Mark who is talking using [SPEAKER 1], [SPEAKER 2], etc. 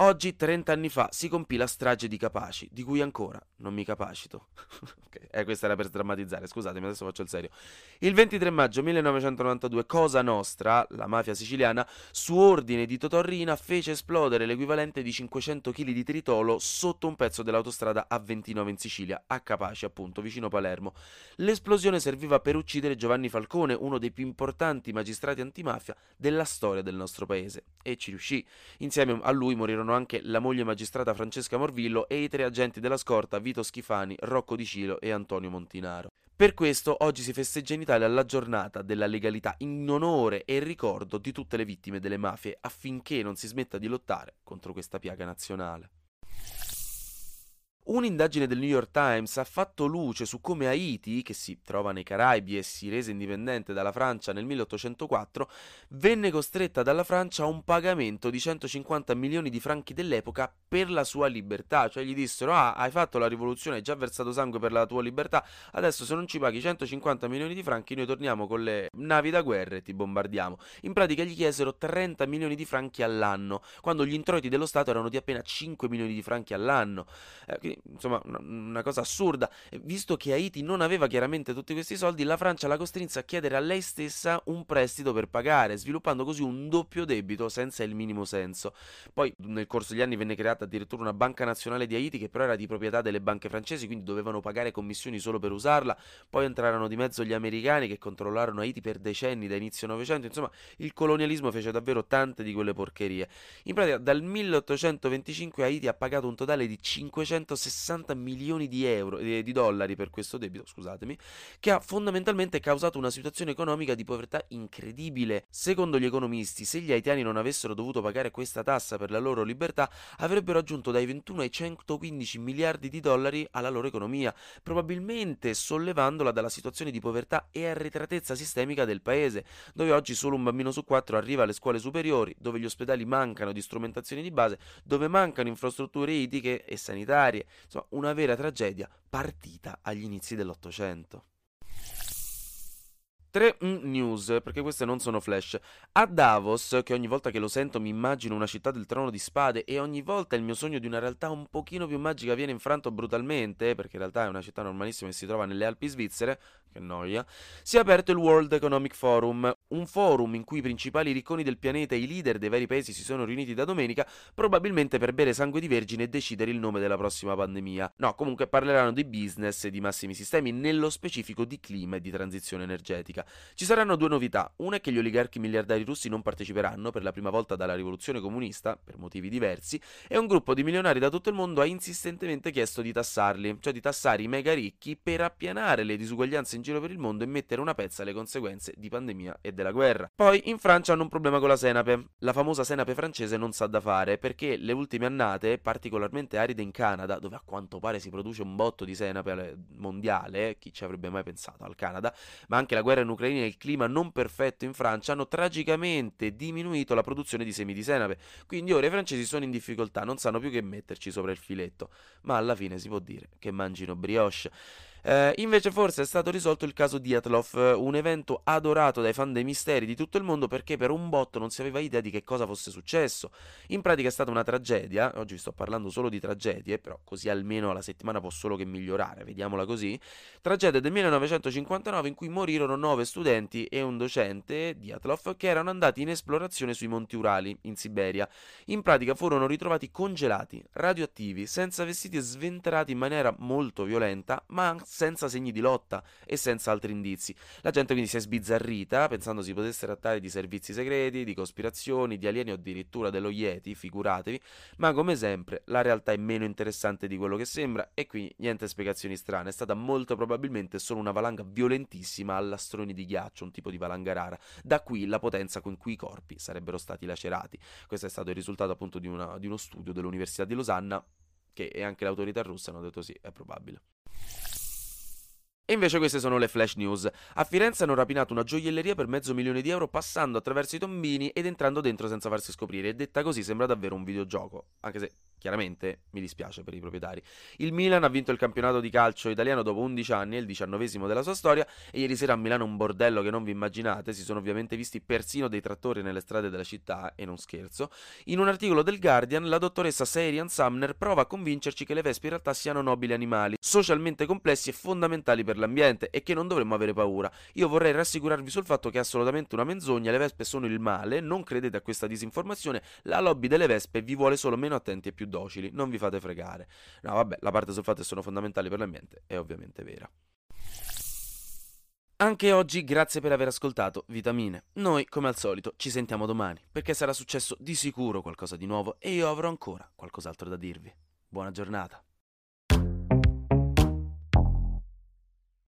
[SPEAKER 1] Oggi, 30 anni fa, si compì la strage di Capaci, di cui ancora non mi capacito. okay. Eh, questa era per drammatizzare, scusatemi, adesso faccio il serio. Il 23 maggio 1992, Cosa Nostra, la mafia siciliana, su ordine di Totò Rina, fece esplodere l'equivalente di 500 kg di tritolo sotto un pezzo dell'autostrada A29 in Sicilia, a Capaci, appunto, vicino Palermo. L'esplosione serviva per uccidere Giovanni Falcone, uno dei più importanti magistrati antimafia della storia del nostro paese. E ci riuscì. Insieme a lui morirono furono anche la moglie magistrata Francesca Morvillo e i tre agenti della scorta Vito Schifani, Rocco Di Cilo e Antonio Montinaro. Per questo oggi si festeggia in Italia la giornata della legalità in onore e ricordo di tutte le vittime delle mafie affinché non si smetta di lottare contro questa piaga nazionale. Un'indagine del New York Times ha fatto luce su come Haiti, che si trova nei Caraibi e si rese indipendente dalla Francia nel 1804, venne costretta dalla Francia a un pagamento di 150 milioni di franchi dell'epoca per la sua libertà. Cioè gli dissero: Ah, hai fatto la rivoluzione, hai già versato sangue per la tua libertà, adesso se non ci paghi 150 milioni di franchi noi torniamo con le navi da guerra e ti bombardiamo. In pratica gli chiesero 30 milioni di franchi all'anno, quando gli introiti dello Stato erano di appena 5 milioni di franchi all'anno. Eh, insomma una cosa assurda. Visto che Haiti non aveva chiaramente tutti questi soldi, la Francia la costrinse a chiedere a lei stessa un prestito per pagare, sviluppando così un doppio debito senza il minimo senso. Poi nel corso degli anni venne creata addirittura una banca nazionale di Haiti che però era di proprietà delle banche francesi, quindi dovevano pagare commissioni solo per usarla. Poi entrarono di mezzo gli americani che controllarono Haiti per decenni da inizio Novecento. Insomma, il colonialismo fece davvero tante di quelle porcherie. In pratica dal 1825 Haiti ha pagato un totale di 560 60 milioni di, euro, eh, di dollari per questo debito, scusatemi, che ha fondamentalmente causato una situazione economica di povertà incredibile. Secondo gli economisti, se gli haitiani non avessero dovuto pagare questa tassa per la loro libertà, avrebbero aggiunto dai 21 ai 115 miliardi di dollari alla loro economia, probabilmente sollevandola dalla situazione di povertà e arretratezza sistemica del paese, dove oggi solo un bambino su quattro arriva alle scuole superiori, dove gli ospedali mancano di strumentazioni di base, dove mancano infrastrutture idriche e sanitarie, Insomma, una vera tragedia partita agli inizi dell'Ottocento. 3 news, perché queste non sono flash. A Davos, che ogni volta che lo sento mi immagino una città del trono di spade e ogni volta il mio sogno di una realtà un pochino più magica viene infranto brutalmente, perché in realtà è una città normalissima che si trova nelle Alpi svizzere, che noia, si è aperto il World Economic Forum, un forum in cui i principali ricconi del pianeta e i leader dei vari paesi si sono riuniti da domenica, probabilmente per bere sangue di vergine e decidere il nome della prossima pandemia. No, comunque parleranno di business e di massimi sistemi, nello specifico di clima e di transizione energetica. Ci saranno due novità, una è che gli oligarchi miliardari russi non parteciperanno per la prima volta dalla rivoluzione comunista, per motivi diversi, e un gruppo di milionari da tutto il mondo ha insistentemente chiesto di tassarli, cioè di tassare i mega ricchi per appianare le disuguaglianze in giro per il mondo e mettere una pezza alle conseguenze di pandemia e della guerra. Poi in Francia hanno un problema con la senape. La famosa senape francese non sa da fare perché le ultime annate, particolarmente aride in Canada, dove a quanto pare si produce un botto di senape mondiale, chi ci avrebbe mai pensato al Canada, ma anche la guerra in Ucraina e il clima non perfetto in Francia hanno tragicamente diminuito la produzione di semi di senape. Quindi ora i francesi sono in difficoltà, non sanno più che metterci sopra il filetto, ma alla fine si può dire che mangino brioche. Eh, invece forse è stato risolto il caso Diatlov, un evento adorato dai fan dei misteri di tutto il mondo perché per un botto non si aveva idea di che cosa fosse successo. In pratica è stata una tragedia, oggi vi sto parlando solo di tragedie, però così almeno la settimana può solo che migliorare, vediamola così. Tragedia del 1959 in cui morirono nove studenti e un docente, Diatlov, che erano andati in esplorazione sui Monti Urali, in Siberia. In pratica furono ritrovati congelati, radioattivi, senza vestiti e sventrati in maniera molto violenta, ma senza segni di lotta e senza altri indizi. La gente quindi si è sbizzarrita, pensando si potesse trattare di servizi segreti, di cospirazioni, di alieni o addirittura dello Yeti, figuratevi, ma come sempre la realtà è meno interessante di quello che sembra e quindi niente spiegazioni strane, è stata molto probabilmente solo una valanga violentissima a lastroni di ghiaccio, un tipo di valanga rara, da qui la potenza con cui i corpi sarebbero stati lacerati. Questo è stato il risultato appunto di, una, di uno studio dell'Università di Losanna che anche le autorità russe hanno detto sì, è probabile. E invece queste sono le flash news. A Firenze hanno rapinato una gioielleria per mezzo milione di euro passando attraverso i tombini ed entrando dentro senza farsi scoprire. E detta così sembra davvero un videogioco, anche se Chiaramente mi dispiace per i proprietari. Il Milan ha vinto il campionato di calcio italiano dopo 11 anni, il diciannovesimo della sua storia e ieri sera a Milano un bordello che non vi immaginate, si sono ovviamente visti persino dei trattori nelle strade della città e non scherzo. In un articolo del Guardian la dottoressa Serian Sumner prova a convincerci che le vespe in realtà siano nobili animali, socialmente complessi e fondamentali per l'ambiente e che non dovremmo avere paura. Io vorrei rassicurarvi sul fatto che è assolutamente una menzogna, le vespe sono il male, non credete a questa disinformazione, la lobby delle vespe vi vuole solo meno attenti e più docili, non vi fate fregare. No, vabbè, la parte sul fatto che sono fondamentali per l'ambiente è ovviamente vera. Anche oggi grazie per aver ascoltato Vitamine. Noi, come al solito, ci sentiamo domani, perché sarà successo di sicuro qualcosa di nuovo e io avrò ancora qualcos'altro da dirvi. Buona giornata.